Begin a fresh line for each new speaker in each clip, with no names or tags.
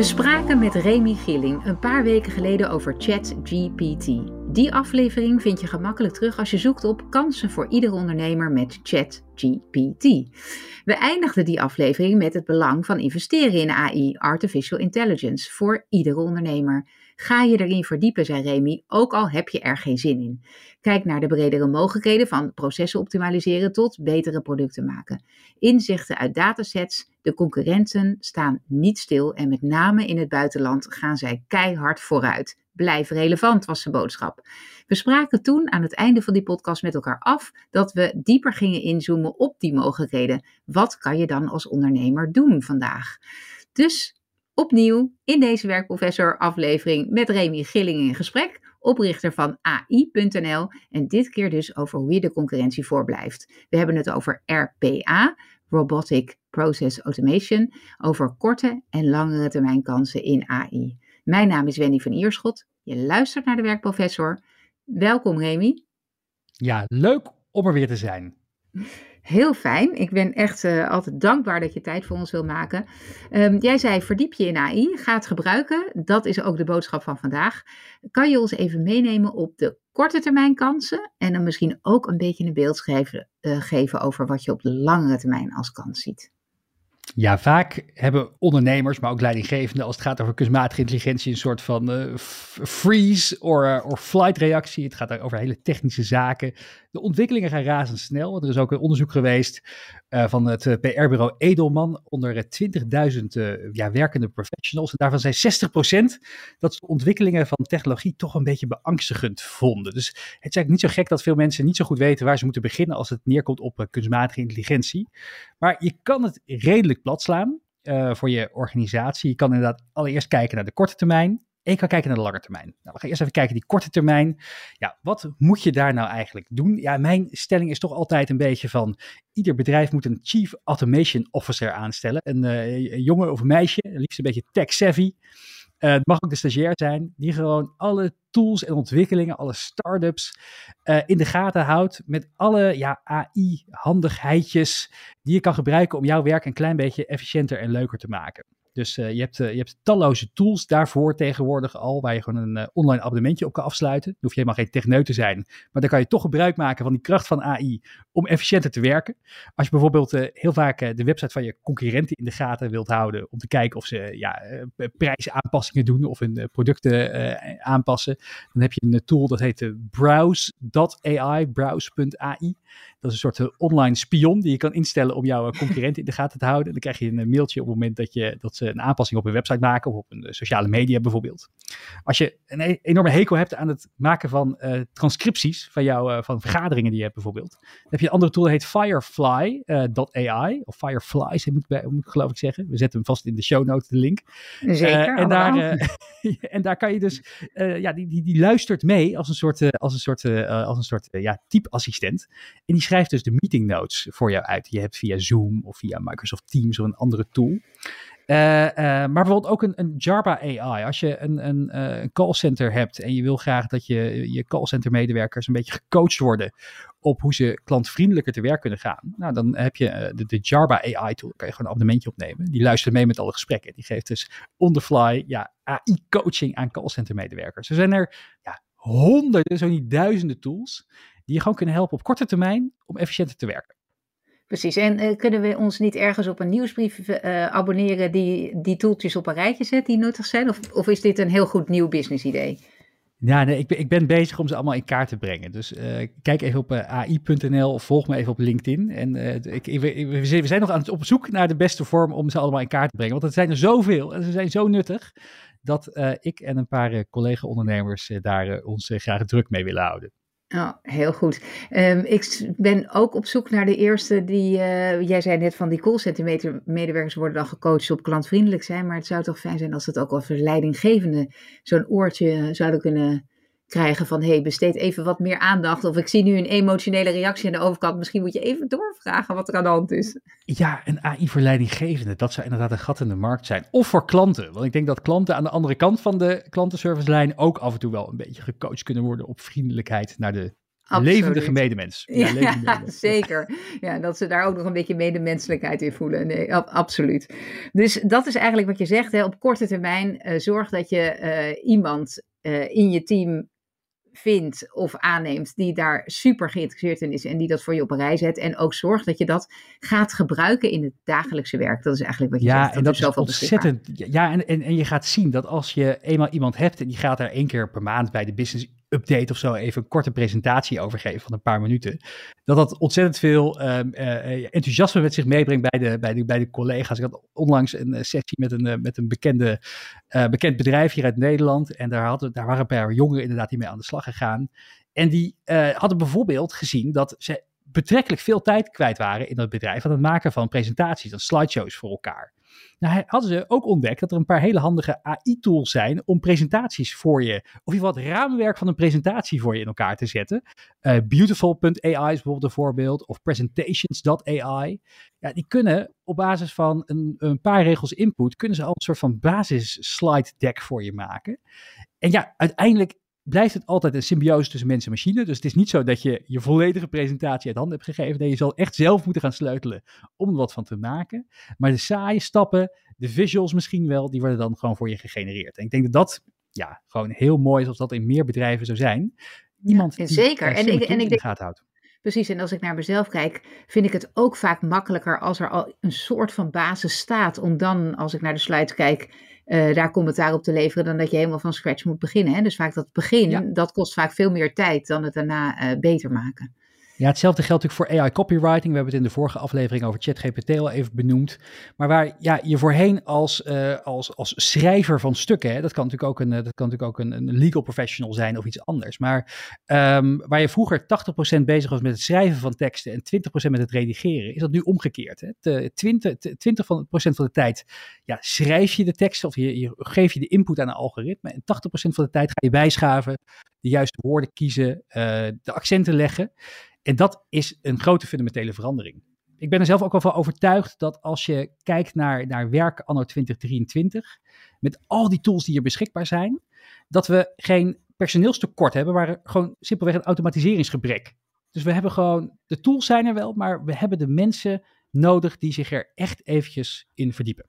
We spraken met Remy Gilling een paar weken geleden over ChatGPT. Die aflevering vind je gemakkelijk terug als je zoekt op kansen voor iedere ondernemer met ChatGPT. We eindigden die aflevering met het belang van investeren in AI, artificial intelligence, voor iedere ondernemer. Ga je erin verdiepen, zei Remy, ook al heb je er geen zin in. Kijk naar de bredere mogelijkheden van processen optimaliseren tot betere producten maken. Inzichten uit datasets, de concurrenten staan niet stil en met name in het buitenland gaan zij keihard vooruit. Blijf relevant, was zijn boodschap. We spraken toen aan het einde van die podcast met elkaar af dat we dieper gingen inzoomen op die mogelijkheden. Wat kan je dan als ondernemer doen vandaag? Dus opnieuw in deze werkprofessor aflevering met Remy Gilling in gesprek, oprichter van AI.nl en dit keer dus over hoe je de concurrentie voorblijft. We hebben het over RPA, Robotic Process Automation, over korte en langere termijn kansen in AI. Mijn naam is Wendy van Ierschot. Je luistert naar de werkprofessor. Welkom Remy.
Ja, leuk om er weer te zijn.
Heel fijn. Ik ben echt uh, altijd dankbaar dat je tijd voor ons wil maken. Um, jij zei verdiep je in AI, ga het gebruiken. Dat is ook de boodschap van vandaag. Kan je ons even meenemen op de korte termijn kansen en dan misschien ook een beetje een beeld schrijven, uh, geven over wat je op de langere termijn als kans ziet?
Ja, vaak hebben ondernemers, maar ook leidinggevenden, als het gaat over kunstmatige intelligentie, een soort van uh, freeze of uh, flight reactie. Het gaat over hele technische zaken. De ontwikkelingen gaan razendsnel. Er is ook een onderzoek geweest uh, van het PR-bureau Edelman onder 20.000 ja, werkende professionals. En daarvan zijn 60% dat ze de ontwikkelingen van technologie toch een beetje beangstigend vonden. Dus het is eigenlijk niet zo gek dat veel mensen niet zo goed weten waar ze moeten beginnen als het neerkomt op kunstmatige intelligentie. Maar je kan het redelijk plat slaan uh, voor je organisatie. Je kan inderdaad allereerst kijken naar de korte termijn. En je kan kijken naar de lange termijn. Nou, we gaan eerst even kijken die korte termijn. Ja, wat moet je daar nou eigenlijk doen? Ja, mijn stelling is toch altijd een beetje van... ieder bedrijf moet een Chief Automation Officer aanstellen. Een, een jongen of een meisje, liefst een beetje tech-savvy... Uh, het mag ook de stagiair zijn, die gewoon alle tools en ontwikkelingen, alle startups uh, in de gaten houdt. Met alle ja, AI-handigheidjes die je kan gebruiken om jouw werk een klein beetje efficiënter en leuker te maken. Dus uh, je, hebt, uh, je hebt talloze tools daarvoor tegenwoordig al, waar je gewoon een uh, online abonnementje op kan afsluiten. Dan hoef je helemaal geen techneut te zijn, maar dan kan je toch gebruik maken van die kracht van AI om efficiënter te werken. Als je bijvoorbeeld heel vaak de website van je concurrenten in de gaten wilt houden, om te kijken of ze ja, prijsaanpassingen doen of hun producten aanpassen, dan heb je een tool dat heet browse.ai, browse.ai. Dat is een soort online spion die je kan instellen om jouw concurrenten in de gaten te houden. En dan krijg je een mailtje op het moment dat, je, dat ze een aanpassing op een website maken of op een sociale media bijvoorbeeld. Als je een e-, enorme hekel hebt aan het maken van uh, transcripties van jouw uh, van vergaderingen die je hebt bijvoorbeeld, dan heb je een andere tool dat heet Firefly.ai uh, of Fireflies moet, moet ik geloof ik zeggen. We zetten hem vast in de show notes de link.
Zeker.
en, daar, en daar kan je dus, ja, die, die, die luistert mee als een soort, als een soort, als een soort ja, typeassistent. En die schrijft dus de meeting notes voor jou uit. Je hebt via Zoom of via Microsoft Teams of een andere tool. Uh, uh, maar bijvoorbeeld ook een, een Jarba AI. Als je een, een, uh, callcenter hebt en je wil graag dat je, je callcenter medewerkers een beetje gecoacht worden op hoe ze klantvriendelijker te werk kunnen gaan. Nou, dan heb je de, de Jarba AI tool. Daar kan je gewoon een abonnementje opnemen. Die luistert mee met alle gesprekken. Die geeft dus on the fly ja, AI coaching aan callcenter medewerkers. Er zijn er ja, honderden, zo niet duizenden tools die je gewoon kunnen helpen op korte termijn om efficiënter te werken.
Precies, en uh, kunnen we ons niet ergens op een nieuwsbrief uh, abonneren die die toeltjes op een rijtje zet die nuttig zijn? Of, of is dit een heel goed nieuw business idee?
Ja, nee, ik, ben, ik ben bezig om ze allemaal in kaart te brengen. Dus uh, kijk even op ai.nl of volg me even op LinkedIn. En ik, ik, we zijn nog aan het op zoek naar de beste vorm om ze allemaal in kaart te brengen. Want er zijn er zoveel en ze zijn zo nuttig dat ik en een paar collega-ondernemers daar ons graag druk mee willen houden.
Oh, heel goed. Um, ik ben ook op zoek naar de eerste die, uh, jij zei net van die callcenter medewerkers worden dan gecoacht op klantvriendelijk zijn, maar het zou toch fijn zijn als het ook wel voor leidinggevende zo'n oortje zouden kunnen krijgen van hey, besteed even wat meer aandacht. Of ik zie nu een emotionele reactie aan de overkant. Misschien moet je even doorvragen wat er aan de hand is.
Ja, een AI voor leidinggevenden. Dat zou inderdaad een gat in de markt zijn. Of voor klanten. Want ik denk dat klanten aan de andere kant van de klantenservicelijn ook af en toe wel een beetje gecoacht kunnen worden op vriendelijkheid naar de levendige medemens.
Ja, ja zeker. Ja, dat ze daar ook nog een beetje medemenselijkheid in voelen. Nee, absoluut. Dus dat is eigenlijk wat je zegt. Hè. Op korte termijn uh, zorg dat je uh, iemand uh, in je team vindt of aanneemt die daar super geïnteresseerd in is en die dat voor je op een rij zet. En ook zorg dat je dat gaat gebruiken in het dagelijkse werk. Dat is eigenlijk wat je
ja,
zegt.
en dat is ontzettend. Ja, en, en, en je gaat zien dat als je eenmaal iemand hebt en die gaat daar één keer per maand bij de business update of zo even een korte presentatie over geven van een paar minuten. Dat dat ontzettend veel um, uh, enthousiasme met zich meebrengt bij de, bij, de, bij de collega's. Ik had onlangs een sessie met een, met een bekende, bekend bedrijf hier uit Nederland. En daar, hadden, daar waren een paar jongeren inderdaad die mee aan de slag gegaan. En die hadden bijvoorbeeld gezien dat ze betrekkelijk veel tijd kwijt waren in dat bedrijf aan het maken van presentaties en slideshows voor elkaar. Nou hadden ze ook ontdekt dat er een paar hele handige AI-tools zijn om presentaties voor je, of in ieder geval het raamwerk van een presentatie voor je in elkaar te zetten. Uh, Beautiful.ai is bijvoorbeeld een voorbeeld, of Presentations.ai. Ja, die kunnen op basis van een, een paar regels input, kunnen ze al een soort van basis slide deck voor je maken. En ja, uiteindelijk blijft het altijd een symbiose tussen mens en machine. Dus het is niet zo dat je je volledige presentatie uit handen hebt gegeven. Nee, je zal echt zelf moeten gaan sleutelen om er wat van te maken. Maar de saaie stappen, de visuals misschien wel, die worden dan gewoon voor je gegenereerd. En ik denk dat dat ja, gewoon heel mooi is als dat in meer bedrijven zou zijn. Iemand
ja, zeker.
die en ik, en ik denk, gaat houdt.
Precies, en als ik naar mezelf kijk, vind ik het ook vaak makkelijker als er al een soort van basis staat. Om dan, als ik naar de slides kijk, uh, daar commentaar op te leveren dan dat je helemaal van scratch moet beginnen. Hè? Dus vaak dat begin, dat kost vaak veel meer tijd dan het daarna uh, beter maken.
Ja, hetzelfde geldt natuurlijk voor AI copywriting. We hebben het in de vorige aflevering over ChatGPT al even benoemd. Maar waar ja, je voorheen als, uh, als, als schrijver van stukken, hè, dat kan natuurlijk ook, een, dat kan natuurlijk ook een, een legal professional zijn of iets anders. Maar um, waar je vroeger 80% bezig was met het schrijven van teksten en 20% met het redigeren, is dat nu omgekeerd. Hè? 20, 20% van de tijd ja, schrijf je de teksten of je, je geef je de input aan een algoritme. En 80% van de tijd ga je bijschaven, de juiste woorden kiezen, uh, de accenten leggen. En dat is een grote fundamentele verandering. Ik ben er zelf ook wel van overtuigd dat als je kijkt naar, naar werk anno 2023, met al die tools die er beschikbaar zijn, dat we geen personeelstekort hebben, maar gewoon simpelweg een automatiseringsgebrek. Dus we hebben gewoon, de tools zijn er wel, maar we hebben de mensen nodig die zich er echt eventjes in verdiepen.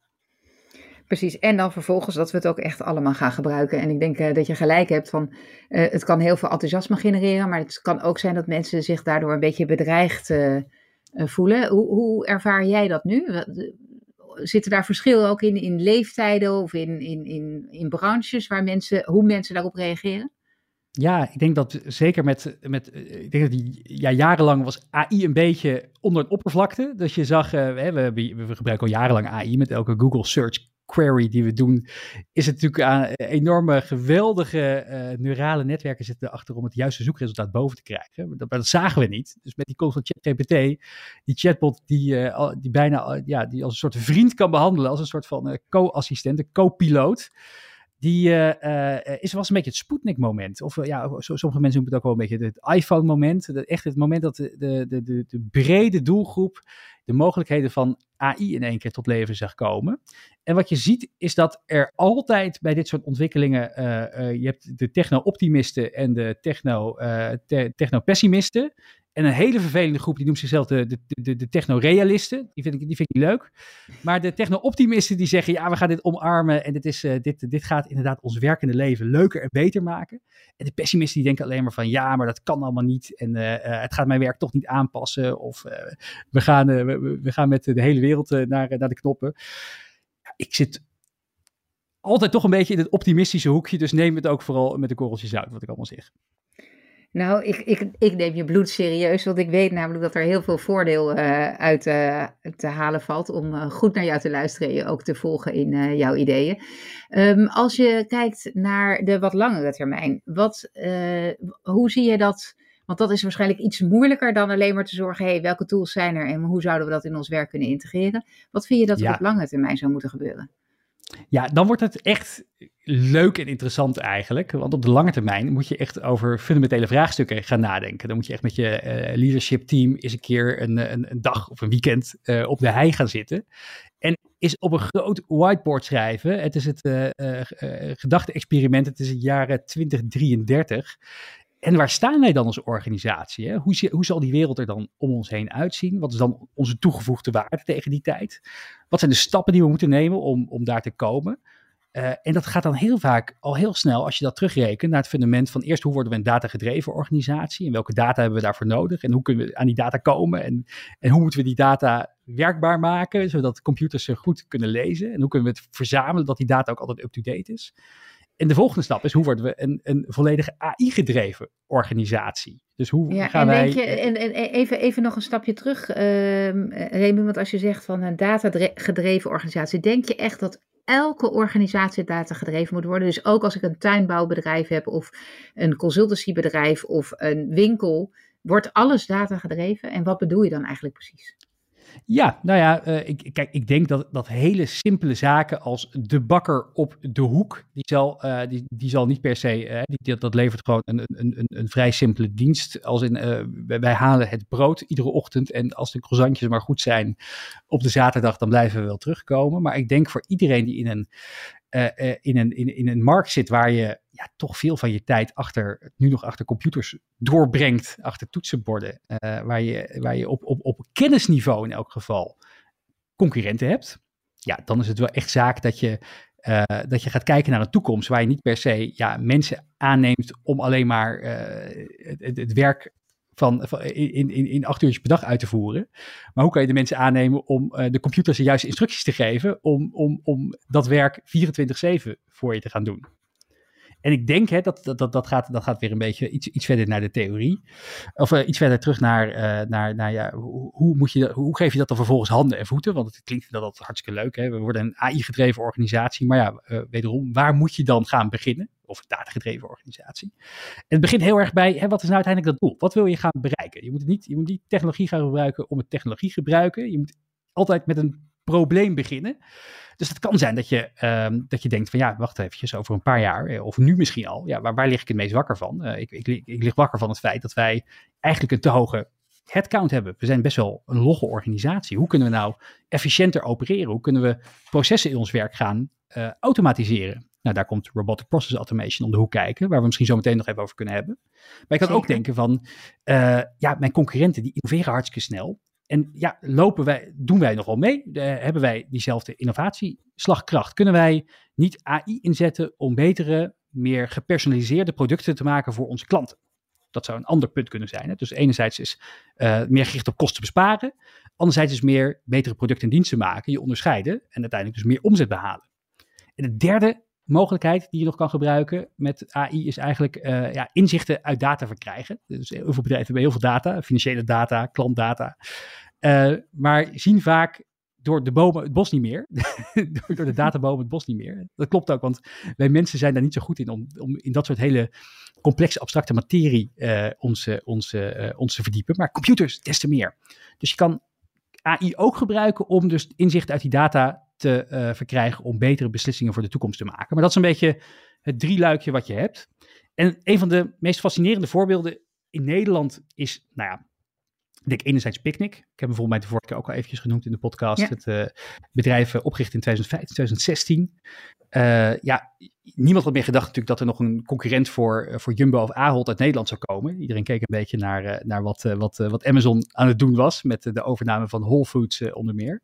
Precies, en dan vervolgens dat we het ook echt allemaal gaan gebruiken. En ik denk uh, dat je gelijk hebt van, uh, het kan heel veel enthousiasme genereren, maar het kan ook zijn dat mensen zich daardoor een beetje bedreigd uh, voelen. Hoe, hoe, ervaar jij dat nu? Zitten daar verschillen ook in, in leeftijden of in, in, in, in branches waar mensen, hoe mensen daarop reageren?
Ja, ik denk dat zeker met, met ik denk dat ja, jarenlang was AI een beetje onder het oppervlakte. Dus je zag, we, we, we, gebruiken al jarenlang AI met elke Google Search query die we doen, is het natuurlijk aan enorme, geweldige uh, neurale netwerken zitten erachter om het juiste zoekresultaat boven te krijgen. Dat, dat zagen we niet. Dus met die komst ChatGPT, die chatbot die, uh, die bijna ja, die als een soort vriend kan behandelen, als een soort van co-assistent, een co-piloot. Die is, was een beetje het Sputnik-moment. Of ja, sommige mensen noemen het ook wel een beetje het iPhone-moment. Echt het moment dat de, de, de, de brede doelgroep de mogelijkheden van AI in één keer tot leven zag komen. En wat je ziet is dat er altijd bij dit soort ontwikkelingen, je hebt de techno-optimisten en de techno-pessimisten. Uh, en een hele vervelende groep, die noemt zichzelf de, de, de, de techno-realisten. Die vind, ik, die vind ik niet leuk. Maar de techno-optimisten die zeggen, ja, we gaan dit omarmen. En dit, is, uh, dit, dit gaat inderdaad ons werkende leven leuker en beter maken. En de pessimisten die denken alleen maar van, ja, maar dat kan allemaal niet. En uh, uh, het gaat mijn werk toch niet aanpassen. Of we, gaan, we, we, gaan met de hele wereld naar, naar de knoppen. Ik zit altijd toch een beetje in het optimistische hoekje. Dus neem het ook vooral met de korreltjes uit, wat ik allemaal zeg.
Nou, ik, ik, ik neem je bloed serieus, want ik weet namelijk dat er heel veel voordeel uh, uit uh, te halen valt om uh, goed naar jou te luisteren en je ook te volgen in jouw ideeën. Um, als je kijkt naar de wat langere termijn, wat, hoe zie je dat? Want dat is waarschijnlijk iets moeilijker dan alleen maar te zorgen, hey, welke tools zijn er en hoe zouden we dat in ons werk kunnen integreren? Wat vind je dat er op lange termijn zou moeten gebeuren?
Ja, dan wordt het echt leuk en interessant eigenlijk. Want op de lange termijn moet je echt over fundamentele vraagstukken gaan nadenken. Dan moet je echt met je uh, leadership team eens een keer een, een, een dag of een weekend uh, op de hei gaan zitten. En is op een groot whiteboard schrijven. Het is het uh, gedachte-experiment. Het is het jaren 2033. En waar staan wij dan als organisatie? Hè? Hoe, hoe zal die wereld er dan om ons heen uitzien? Wat is dan onze toegevoegde waarde tegen die tijd? Wat zijn de stappen die we moeten nemen om, om daar te komen? Uh, en dat gaat dan heel vaak al heel snel, als je dat terugrekent, naar het fundament van eerst hoe worden we een datagedreven organisatie en welke data hebben we daarvoor nodig en hoe kunnen we aan die data komen en, en hoe moeten we die data werkbaar maken, zodat computers ze goed kunnen lezen en hoe kunnen we het verzamelen dat die data ook altijd up-to-date is. En de volgende stap is hoe worden we een, een volledige AI-gedreven organisatie. Dus hoe
ja,
gaan
en
wij.
Denk je, en, en even, even nog een stapje terug, uh, Remy, want als je zegt van een datagedreven organisatie, denk je echt dat elke organisatie datagedreven moet worden? Dus ook als ik een tuinbouwbedrijf heb of een consultancybedrijf of een winkel, wordt alles datagedreven? En wat bedoel je dan eigenlijk precies?
Ja, nou ja, uh, ik, kijk, ik denk dat, dat hele simpele zaken als de bakker op de hoek, die zal, uh, die, die zal niet per se, uh, die, dat levert gewoon een, een, een, een vrij simpele dienst. Als in, wij halen het brood iedere ochtend en als de croissantjes maar goed zijn op de zaterdag, dan blijven we wel terugkomen. Maar ik denk voor iedereen die in een, in een, in, in een markt zit waar je toch veel van je tijd achter, nu nog achter computers doorbrengt, achter toetsenborden, uh, waar je, waar je op, op, op kennisniveau in elk geval concurrenten hebt, ja, dan is het wel echt zaak dat je, uh, dat je gaat kijken naar een toekomst waar je niet per se ja, mensen aanneemt om alleen maar uh, het, het, werk van, van, in, in, in acht uurtjes per dag uit te voeren. Maar hoe kan je de mensen aannemen om de computers de juiste instructies te geven om, om, om dat werk 24-7 voor je te gaan doen? En ik denk, hè, dat, dat, dat, gaat, dat gaat weer een beetje iets, iets verder naar de theorie. Of uh, iets verder terug naar, uh, naar, naar ja, hoe, moet je, hoe geef je dat dan vervolgens handen en voeten? Want het klinkt dat, dat hartstikke leuk. Hè? We worden een AI-gedreven organisatie. Maar ja, uh, wederom, waar moet je dan gaan beginnen? Of een datagedreven organisatie. Het begint heel erg bij, hè, wat is nou uiteindelijk dat doel? Wat wil je gaan bereiken? Je moet, niet, je moet niet technologie gaan gebruiken om het technologie gebruiken. Je moet altijd met een probleem beginnen. Dus het kan zijn dat je, um, dat je denkt van ja, wacht eventjes, over een paar jaar, eh, of nu misschien al, ja, waar, waar lig ik het meest wakker van? Uh, ik, ik, ik lig wakker van het feit dat wij eigenlijk een te hoge headcount hebben. We zijn best wel een logge organisatie. Hoe kunnen we nou efficiënter opereren? Hoe kunnen we processen in ons werk gaan uh, automatiseren? Nou, daar komt robotic process automation om de hoek kijken, waar we misschien zo meteen nog even over kunnen hebben. Maar je kan Zeker. ook denken van, uh, ja, mijn concurrenten die innoveren hartstikke snel. En ja, lopen wij, doen wij nogal mee? Uh, hebben wij diezelfde innovatieslagkracht? Kunnen wij niet AI inzetten om betere, meer gepersonaliseerde producten te maken voor onze klanten? Dat zou een ander punt kunnen zijn. Hè? Dus enerzijds is uh, meer gericht op kosten besparen. Anderzijds is meer betere producten en diensten maken, je onderscheiden en uiteindelijk dus meer omzet behalen. En de derde mogelijkheid die je nog kan gebruiken met AI is eigenlijk uh, ja, inzichten uit data verkrijgen. Dus heel veel bedrijven hebben heel veel data, financiële data, klantdata. Uh, maar zien vaak door de bomen het bos niet meer. door, de databomen het bos niet meer. Dat klopt ook, want wij mensen zijn daar niet zo goed in om, om in dat soort hele complexe, abstracte materie uh, ons, ons, ons te verdiepen. Maar computers des te meer. Dus je kan AI ook gebruiken om dus inzicht uit die data te uh, verkrijgen om betere beslissingen voor de toekomst te maken. Maar dat is een beetje het drieluikje wat je hebt. En een van de meest fascinerende voorbeelden in Nederland is, nou ja, ik denk enerzijds Picnic. Ik heb hem volgens mij de vorige keer ook al eventjes genoemd in de podcast. Ja. Het uh, bedrijf uh, opgericht in 2015, 2016. Uh, ja, niemand had meer gedacht natuurlijk dat er nog een concurrent voor, uh, voor Jumbo of Ahold uit Nederland zou komen. Iedereen keek een beetje naar, naar wat, wat, wat Amazon aan het doen was met de overname van Whole Foods onder meer.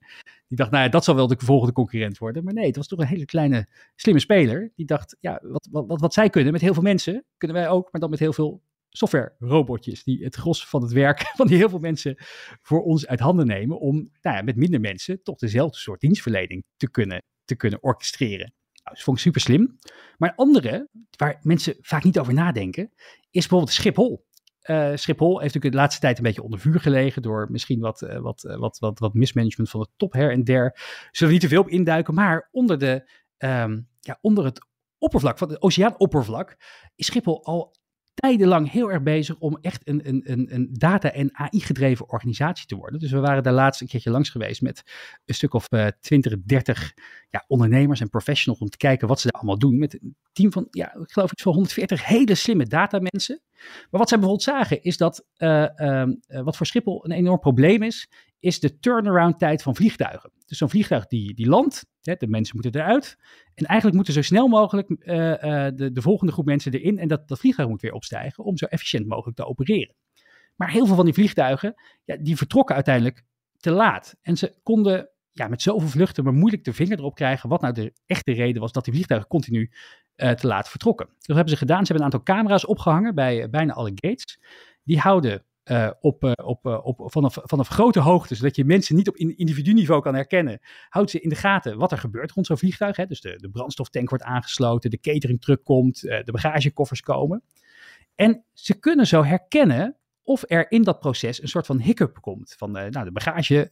Die dacht, nou ja, dat zal wel de volgende concurrent worden. Maar nee, het was toch een hele kleine, slimme speler. Die dacht, ja, wat, wat, wat, wat zij kunnen met heel veel mensen, kunnen wij ook, maar dan met heel veel software-robotjes. Die het gros van het werk van die heel veel mensen voor ons uit handen nemen. Om nou ja, met minder mensen toch dezelfde soort dienstverlening te kunnen, te kunnen orchestreren. Nou, dat vond ik super slim. Maar een andere, waar mensen vaak niet over nadenken, is bijvoorbeeld Schiphol. Uh, Schiphol heeft natuurlijk de laatste tijd een beetje onder vuur gelegen door misschien wat, uh, wat, uh, wat, wat, wat mismanagement van de top her en der. Zullen we niet te veel op induiken, maar onder, de, um, ja, onder het oppervlak, van het oceaanoppervlak, is Schiphol al tijdenlang heel erg bezig om echt een, een, een, een data- en AI-gedreven organisatie te worden. Dus we waren daar laatst een keertje langs geweest met een stuk of uh, 20, 30 ja, ondernemers en professionals om te kijken wat ze daar allemaal doen. Met een team van, ja, ik geloof iets van 140 hele slimme datamensen. Maar wat zij bijvoorbeeld zagen is dat, uh, uh, wat voor Schiphol een enorm probleem is, is de turnaround tijd van vliegtuigen. Dus zo'n vliegtuig die, die landt, hè, de mensen moeten eruit. En eigenlijk moeten zo snel mogelijk de, de volgende groep mensen erin. En dat, dat vliegtuig moet weer opstijgen om zo efficiënt mogelijk te opereren. Maar heel veel van die vliegtuigen, ja, die vertrokken uiteindelijk te laat. En ze konden ja, met zoveel vluchten maar moeilijk de vinger erop krijgen wat nou de echte reden was dat die vliegtuigen continu uh, te laat vertrokken. Dus dat hebben ze gedaan. Ze hebben een aantal camera's opgehangen bij bijna alle gates. Die houden uh, op, op, op, vanaf, vanaf grote hoogte, zodat je mensen niet op individu-niveau kan herkennen, houdt ze in de gaten wat er gebeurt rond zo'n vliegtuig. Hè. Dus de, de brandstoftank wordt aangesloten, de catering truck komt, de bagagekoffers komen. En ze kunnen zo herkennen of er in dat proces een soort van hiccup komt. Van nou, de bagage,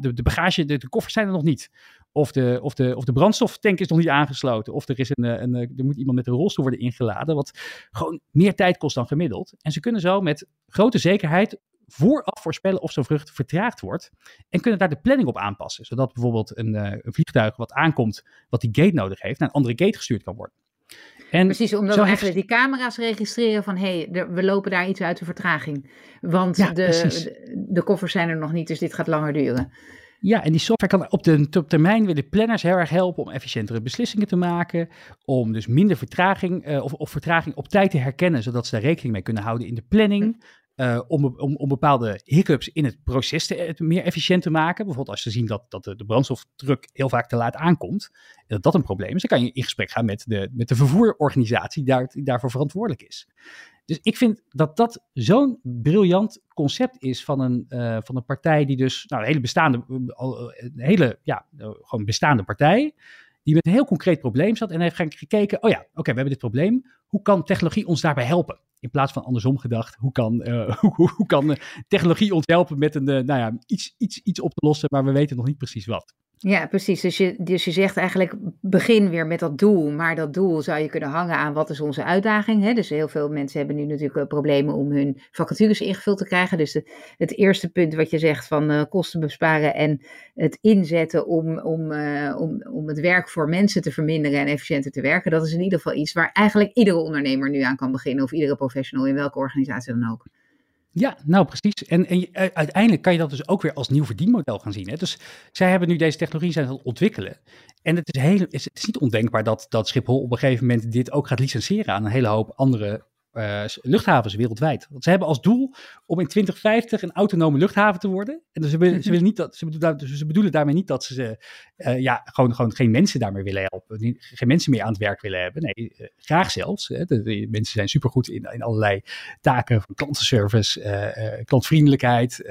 de, bagage de, de, koffers zijn er nog niet. Of de, of, de, of de brandstoftank is nog niet aangesloten. Of er, is een, eh, een, er moet iemand met een rolstoel worden ingeladen. Wat gewoon meer tijd kost dan gemiddeld. En ze kunnen zo met grote zekerheid vooraf voorspellen of zo'n vlucht vertraagd wordt. En kunnen daar de planning op aanpassen. Zodat bijvoorbeeld een, een vliegtuig wat aankomt, wat die gate nodig heeft, naar een andere gate gestuurd kan worden.
En Precies, omdat we eigenlijk die camera's registreren van hé, hey, we lopen daar iets uit de vertraging. Want de, de, de, koffers zijn er nog niet, dus dit gaat langer duren.
Ja, en die software kan op, de, op termijn willen planners heel erg helpen om efficiëntere beslissingen te maken. Om dus minder vertraging uh, of, of vertraging op tijd te herkennen, zodat ze daar rekening mee kunnen houden in de planning. Uh, om, om, om bepaalde hiccups in het proces te, meer efficiënt te maken. Bijvoorbeeld als ze zien dat, dat de, de brandstofdruk heel vaak te laat aankomt. En dat dat een probleem is. Dan kan je in gesprek gaan met de, met de vervoerorganisatie die, daar, die daarvoor verantwoordelijk is. Dus ik vind dat dat zo'n briljant concept is van een, uh, van een partij die dus, nou, een hele bestaande, een hele, ja, gewoon bestaande partij, die met een heel concreet probleem zat en heeft gekeken, oh ja, oké, we hebben dit probleem, hoe kan technologie ons daarbij helpen? In plaats van andersom gedacht, hoe kan, hoe, hoe, kan technologie ons helpen met een, uh, nou ja, iets, iets, iets op te lossen, maar we weten nog niet precies wat.
Ja, precies. Dus je, dus je zegt eigenlijk begin weer met dat doel. Maar dat doel zou je kunnen hangen aan wat is onze uitdaging. Hè? Dus heel veel mensen hebben nu natuurlijk eh, problemen om hun vacatures ingevuld te krijgen. Dus het eerste punt wat je zegt van uh, kosten besparen en het inzetten om, om, uh, om, om het werk voor mensen te verminderen en efficiënter te werken. Dat is in ieder geval iets waar eigenlijk iedere ondernemer nu aan kan beginnen. Of iedere professional in welke organisatie dan ook.
Ja, nou precies. En, en eh, uiteindelijk kan je dat dus ook weer als nieuw verdienmodel gaan zien. Hè? Dus zij hebben nu deze technologie zijn aan het ontwikkelen. En het is, heel, het is niet ondenkbaar dat, dat Schiphol op een gegeven moment dit ook gaat licenseren aan een hele hoop andere uh, luchthavens wereldwijd. Want ze hebben als doel om in 2050 een autonome luchthaven te worden. En dus ze, willen, ze, willen niet dat, ze, bedoelen, daarmee niet dat ze uh, ja, gewoon, gewoon geen mensen daarmee willen helpen. geen mensen meer aan het werk willen hebben. Nee, uh, graag zelfs. Hè. De, mensen zijn supergoed in, in allerlei taken van klantenservice, klantvriendelijkheid,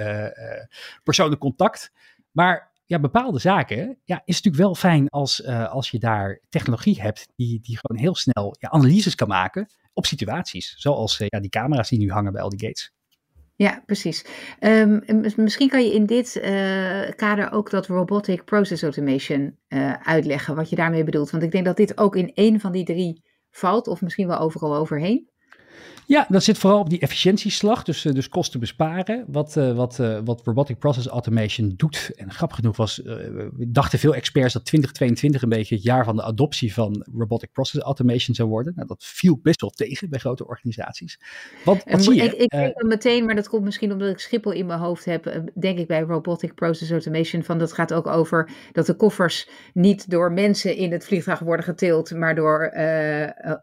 persoonlijk contact. Maar ja, bepaalde zaken ja, is natuurlijk wel fijn als, als je daar technologie hebt die, die gewoon heel snel analyses kan maken op situaties. Zoals uh, ja, die camera's die nu hangen bij al die gates.
Ja, precies. Um, misschien kan je in dit uh, kader ook dat robotic process automation uitleggen, wat je daarmee bedoelt. Want ik denk dat dit ook in één van die drie valt, of misschien wel overal overheen.
Ja, dat zit vooral op die efficiëntieslag, dus, eh, dus kosten besparen. Wat, uh, wat, uh, wat Robotic Process Automation doet. En grappig genoeg was, uh, dachten veel experts dat 2022 een beetje het jaar van de adoptie van Robotic Process Automation zou worden. Nou, dat viel best wel tegen bij grote organisaties.
Want, wat zie je? Ik, ik denk meteen, maar dat komt misschien omdat ik Schiphol in mijn hoofd heb, denk ik bij Robotic Process Automation van dat gaat ook over dat de koffers niet door mensen in het vliegtuig worden getild, maar door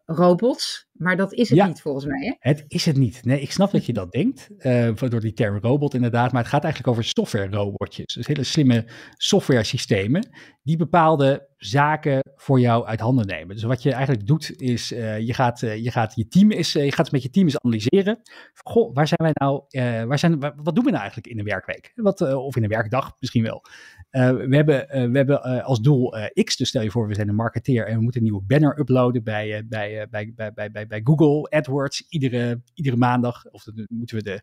robots. Maar dat is het niet volgens mij. Hè?
Het is het niet. Nee, ik snap dat je dat denkt. Uh, door die term robot inderdaad. Maar het gaat eigenlijk over software-robotjes. Dus hele slimme software systemen. Die bepaalde zaken voor jou uit handen nemen. Dus wat je eigenlijk doet is, uh, je, gaat, uh, je gaat je team is, je gaat met je team eens analyseren. Goh, waar zijn wij nou, waar zijn, wat doen we nou eigenlijk in een werkweek? Wat, of in een werkdag misschien wel. Uh, we hebben, uh, we hebben uh, als doel X, dus stel je voor, we zijn een marketeer en we moeten een nieuwe banner uploaden bij, bij, bij, bij, bij, bij, Google AdWords iedere, iedere maandag. Of moeten we de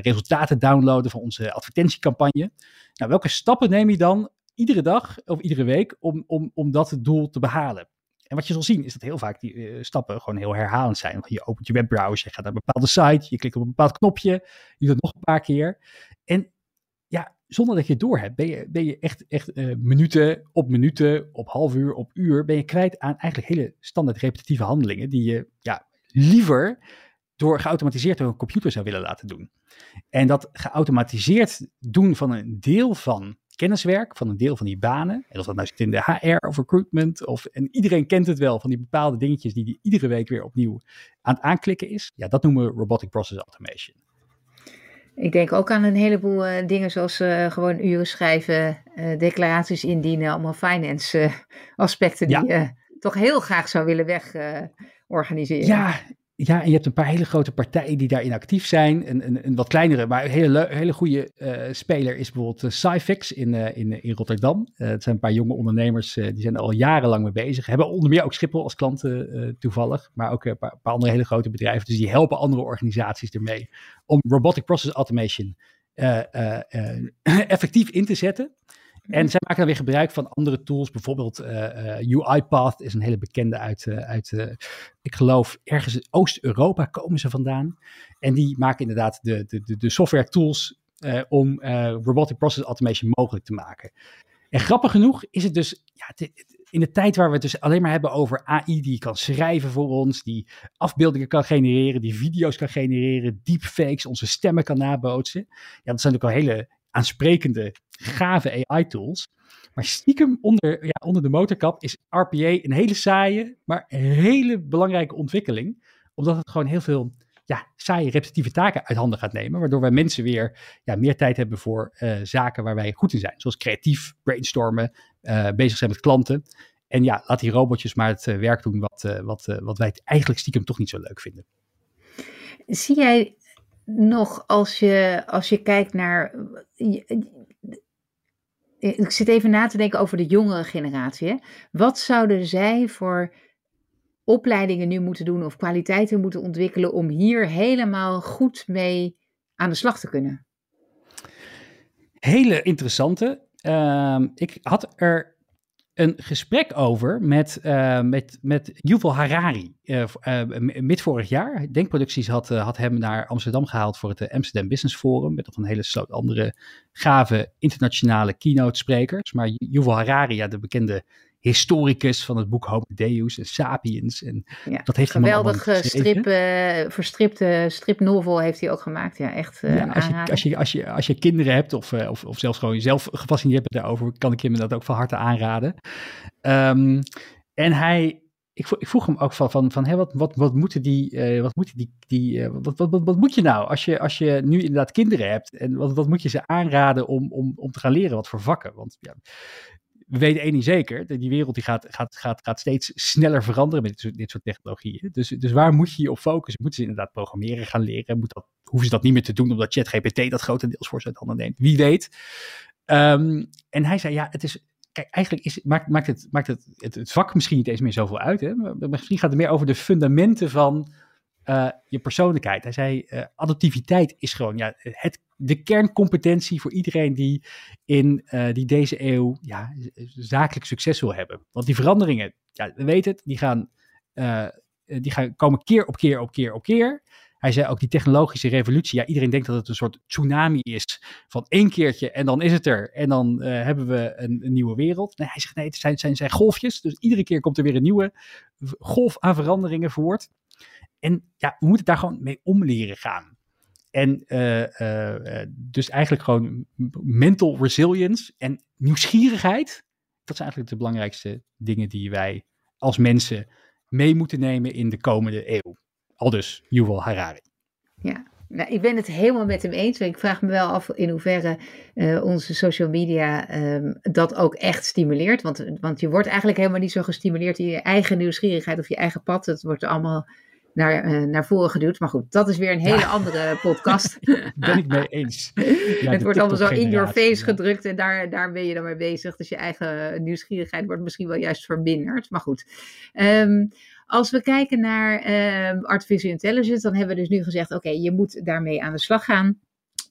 resultaten downloaden van onze advertentiecampagne. Nou, welke stappen neem je dan iedere dag of iedere week om, om, om dat doel te behalen? En wat je zal zien is dat heel vaak die stappen gewoon heel herhalend zijn. Je opent je webbrowser, je gaat naar een bepaalde site, je klikt op een bepaald knopje, je doet het nog een paar keer. En zonder dat je het door hebt, ben je, ben je echt, echt uh, minuten op minuten, op half uur, op uur, ben je kwijt aan eigenlijk hele standaard repetitieve handelingen die je ja, liever door geautomatiseerd door een computer zou willen laten doen. En dat geautomatiseerd doen van een deel van kenniswerk, van een deel van die banen, en of dat nou zit in de HR of recruitment, of, en iedereen kent het wel, van die bepaalde dingetjes die, die iedere week weer opnieuw aan het aanklikken is, ja, dat noemen we robotic process automation.
Ik denk ook aan een heleboel uh, dingen zoals uh, gewoon uren schrijven, uh, declaraties indienen, allemaal finance aspecten die je toch heel graag zou willen weg organiseren.
Ja, ja, en je hebt een paar hele grote partijen die daarin actief zijn. Een, een, een wat kleinere, maar een hele, hele goede uh, speler is bijvoorbeeld uh, Cyfix in, uh, in, in Rotterdam. het zijn een paar jonge ondernemers, die zijn al jarenlang mee bezig. Hebben onder meer ook Schiphol als klanten toevallig, maar ook een paar, paar, andere hele grote bedrijven. Dus die helpen andere organisaties ermee om robotic process automation effectief in te zetten. En zij maken dan weer gebruik van andere tools. Bijvoorbeeld uh, UiPath is een hele bekende uit, uh, uit ik geloof, ergens in Oost-Europa komen ze vandaan. En die maken inderdaad de, de, de, software tools om robotic process automation mogelijk te maken. En grappig genoeg is het dus, ja, in de tijd waar we het dus alleen maar hebben over AI die kan schrijven voor ons, die afbeeldingen kan genereren, die video's kan genereren, deepfakes, onze stemmen kan nabootsen. Ja, dat zijn natuurlijk al hele aansprekende, gave AI-tools. Maar stiekem onder, ja, onder de motorkap is RPA een hele saaie, maar hele belangrijke ontwikkeling. Omdat het gewoon heel veel ja, saaie, repetitieve taken uit handen gaat nemen. Waardoor wij mensen weer ja, meer tijd hebben voor uh, zaken waar wij goed in zijn. Zoals creatief brainstormen, uh, bezig zijn met klanten. En ja, laat die robotjes maar het uh, werk doen wat, wat, wat wij eigenlijk stiekem toch niet zo leuk vinden.
Zie jij nog als je, als je kijkt naar. Ik zit even na te denken over de jongere generatie. Wat zouden zij voor opleidingen nu moeten doen of kwaliteiten moeten ontwikkelen om hier helemaal goed mee aan de slag te kunnen?
Hele interessante. Uh, ik had er een gesprek over met, uh, met, met Yuval Harari. Uh, mid vorig jaar. Denkproducties had, had hem naar Amsterdam gehaald voor het Amsterdam Business Forum. Met nog een hele sloot andere gave internationale keynote sprekers. Maar Yuval Harari, ja, de bekende historicus van het boek Homo Deus en Sapiens. En
ja, dat heeft geweldig strip, uh, verstripte stripnovel heeft hij ook gemaakt. Ja, echt uh, ja,
als, je, als, je, als, je, als je kinderen hebt of, uh, of, of zelfs gewoon jezelf gefascineerd bent daarover, kan ik je dat ook van harte aanraden. Um, en hij, ik vroeg, ik vroeg hem ook van, van, van hé, wat, wat, wat moeten die, wat moeten die, die wat, wat, wat, wat, moet je nou als je, als je nu inderdaad kinderen hebt en wat, wat moet je ze aanraden om, om, om te gaan leren, wat voor vakken? Want ja, we weten één niet zeker, die wereld die gaat, gaat, gaat, gaat steeds sneller veranderen met dit soort, technologieën. Dus, dus waar moet je je op focussen? Moeten ze inderdaad programmeren gaan leren? Moet dat, hoeven ze dat niet meer te doen omdat ChatGPT dat grotendeels voor uit handen neemt? Wie weet. Um, en hij zei, ja, het is, kijk, eigenlijk is, maakt, maakt, het, maakt het, het, vak misschien niet eens meer zoveel uit. Hè? Misschien gaat het meer over de fundamenten van uh, je persoonlijkheid. Hij zei, uh, adaptiviteit is gewoon ja, het, de kerncompetentie voor iedereen die in uh, die deze eeuw ja, zakelijk succes wil hebben. Want die veranderingen, ja, we weten het, die gaan, die gaan komen keer op keer op keer op keer. Hij zei ook die technologische revolutie. Ja, iedereen denkt dat het een soort tsunami is van één keertje en dan is het er. En dan hebben we een, een, nieuwe wereld. Nee, hij zegt nee, het zijn, zijn, zijn golfjes. Dus iedere keer komt er weer een nieuwe golf aan veranderingen voort. En ja, we moeten daar gewoon mee om leren gaan. En uh, uh, dus eigenlijk gewoon mental resilience en nieuwsgierigheid. Dat zijn eigenlijk de belangrijkste dingen die wij als mensen mee moeten nemen in de komende eeuw. Al dus Yuval Harari.
Ja, nou, ik ben het helemaal met hem eens. Ik vraag me wel af in hoeverre onze social media um, dat ook echt stimuleert. Want, want je wordt eigenlijk helemaal niet zo gestimuleerd in je eigen nieuwsgierigheid of je eigen pad. Het wordt allemaal naar, uh, naar voren geduwd. Maar goed, dat is weer een hele andere podcast.
ben ik mee eens.
Ja, het wordt allemaal zo in your face gedrukt en daar, daar ben je dan mee bezig. Dus je eigen nieuwsgierigheid wordt misschien wel juist verminderd. Maar goed. Um, als we kijken naar uh, artificial intelligence, dan hebben we dus nu gezegd: oké, je moet daarmee aan de slag gaan.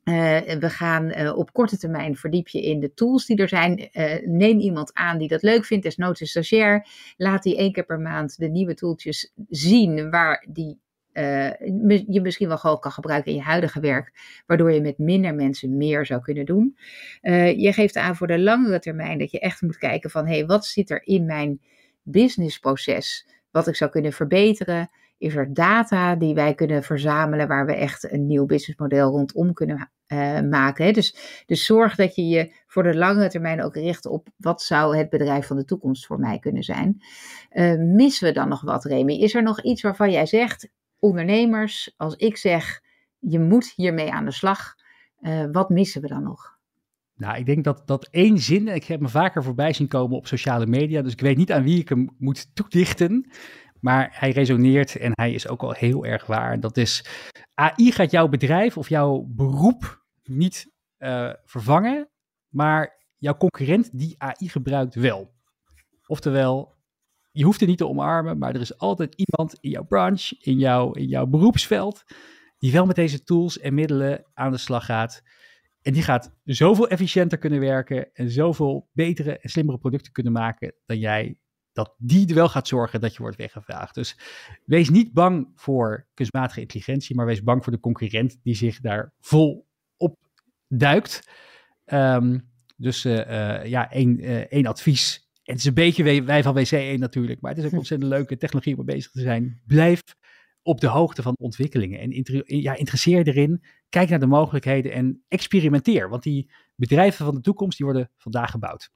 Uh, we gaan uh, op korte termijn verdiep je in de tools die er zijn. Uh, neem iemand aan die dat leuk vindt, desnoods een stagiair. Laat die één keer per maand de nieuwe tooltjes zien waar die je misschien wel gewoon kan gebruiken in je huidige werk. Waardoor je met minder mensen meer zou kunnen doen. je geeft aan voor de langere termijn dat je echt moet kijken van hé, hey, wat zit er in mijn businessproces? wat ik zou kunnen verbeteren. Is er data die wij kunnen verzamelen waar we echt een nieuw businessmodel rondom kunnen uh, maken? Hè? Dus, dus zorg dat je je voor de lange termijn ook richt op wat zou het bedrijf van de toekomst voor mij kunnen zijn. Uh, missen we dan nog wat, Remy? Is er nog iets waarvan jij zegt, ondernemers, als ik zeg, je moet hiermee aan de slag, uh, wat missen we dan nog?
Nou, ik denk dat, dat één zin, ik heb me vaker voorbij zien komen op sociale media, dus ik weet niet aan wie ik hem moet toedichten, maar hij resoneert en hij is ook al heel erg waar. Dat is, AI gaat jouw bedrijf of jouw beroep niet uh, vervangen, maar jouw concurrent die AI gebruikt wel. Oftewel, je hoeft het niet te omarmen, maar er is altijd iemand in jouw branche, in jouw, in jouw beroepsveld, die wel met deze tools en middelen aan de slag gaat. En die gaat zoveel efficiënter kunnen werken en zoveel betere en slimmere producten kunnen maken dan jij. Dat die er wel gaat zorgen dat je wordt weggevraagd. Dus wees niet bang voor kunstmatige intelligentie, maar wees bang voor de concurrent die zich daar vol op duikt. Um, dus uh, uh, ja, één, uh, één advies. En het is een beetje wij van WC1 natuurlijk, maar het is ook ontzettend leuke technologie om mee bezig te zijn. Blijf op de hoogte van ontwikkelingen. En ja, interesseer erin, kijk naar de mogelijkheden en experimenteer. Want die bedrijven van de toekomst, die worden vandaag gebouwd.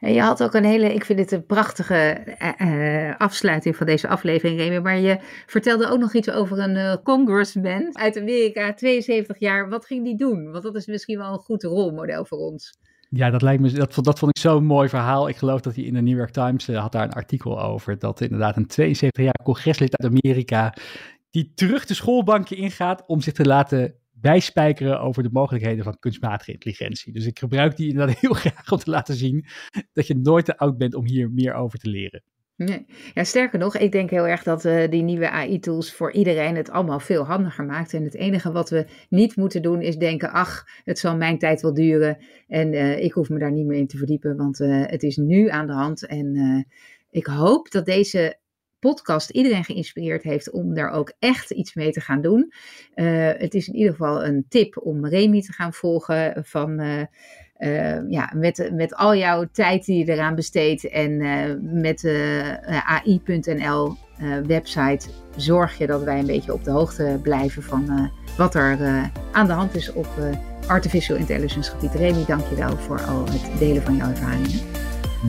En je had ook een hele, ik vind het een prachtige uh, afsluiting van deze aflevering, Remy. Maar je vertelde ook nog iets over een uh, congressman uit Amerika, 72 jaar. Wat ging die doen? Want dat is misschien wel een goed rolmodel voor ons.
Ja, dat lijkt me, dat, vond ik zo'n mooi verhaal. Ik geloof dat hij in de New York Times had daar een artikel over. Dat inderdaad een 72 jaar congreslid uit Amerika, die terug de schoolbankje ingaat om zich te laten bijspijkeren over de mogelijkheden van kunstmatige intelligentie. Dus ik gebruik die inderdaad heel graag om te laten zien dat je nooit te oud bent om hier meer over te leren.
Nee. Ja, sterker nog, ik denk heel erg dat uh, die nieuwe AI-tools voor iedereen het allemaal veel handiger maakt. En het enige wat we niet moeten doen is denken, ach, het zal mijn tijd wel duren en uh, ik hoef me daar niet meer in te verdiepen, want uh, het is nu aan de hand. En ik hoop dat deze podcast iedereen geïnspireerd heeft om daar ook echt iets mee te gaan doen. het is in ieder geval een tip om Remy te gaan volgen van uh, ja, met, met al jouw tijd die je eraan besteedt en met de AI.nl website zorg je dat wij een beetje op de hoogte blijven van wat er aan de hand is op artificial intelligence gebied. Remy, dank je wel voor al het delen van jouw ervaringen.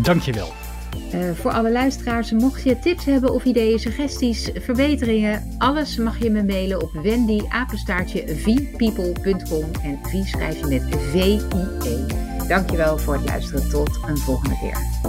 Dank je wel.
Uh, voor alle luisteraars, mocht je tips hebben of ideeën, suggesties, verbeteringen, alles mag je me mailen op wendy-vpeople.com en V schrijf je met V-I-E. Dankjewel voor het luisteren. Tot een volgende keer.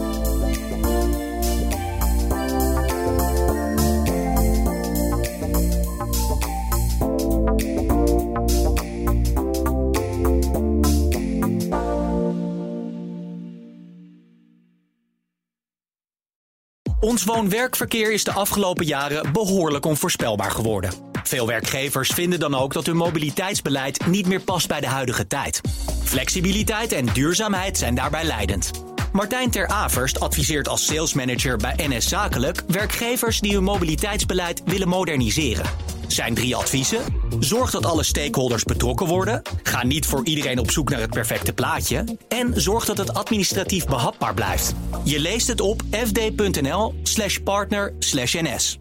Ons woon-werkverkeer is de afgelopen jaren behoorlijk onvoorspelbaar geworden. Veel werkgevers vinden dan ook dat hun mobiliteitsbeleid niet meer past bij de huidige tijd. Flexibiliteit en duurzaamheid zijn daarbij leidend. Martijn Ter Averst adviseert als salesmanager bij NS Zakelijk werkgevers die hun mobiliteitsbeleid willen moderniseren. Zijn drie adviezen: zorg dat alle stakeholders betrokken worden, ga niet voor iedereen op zoek naar het perfecte plaatje en zorg dat het administratief behapbaar blijft. Je leest het op fd.nl/partner/ns.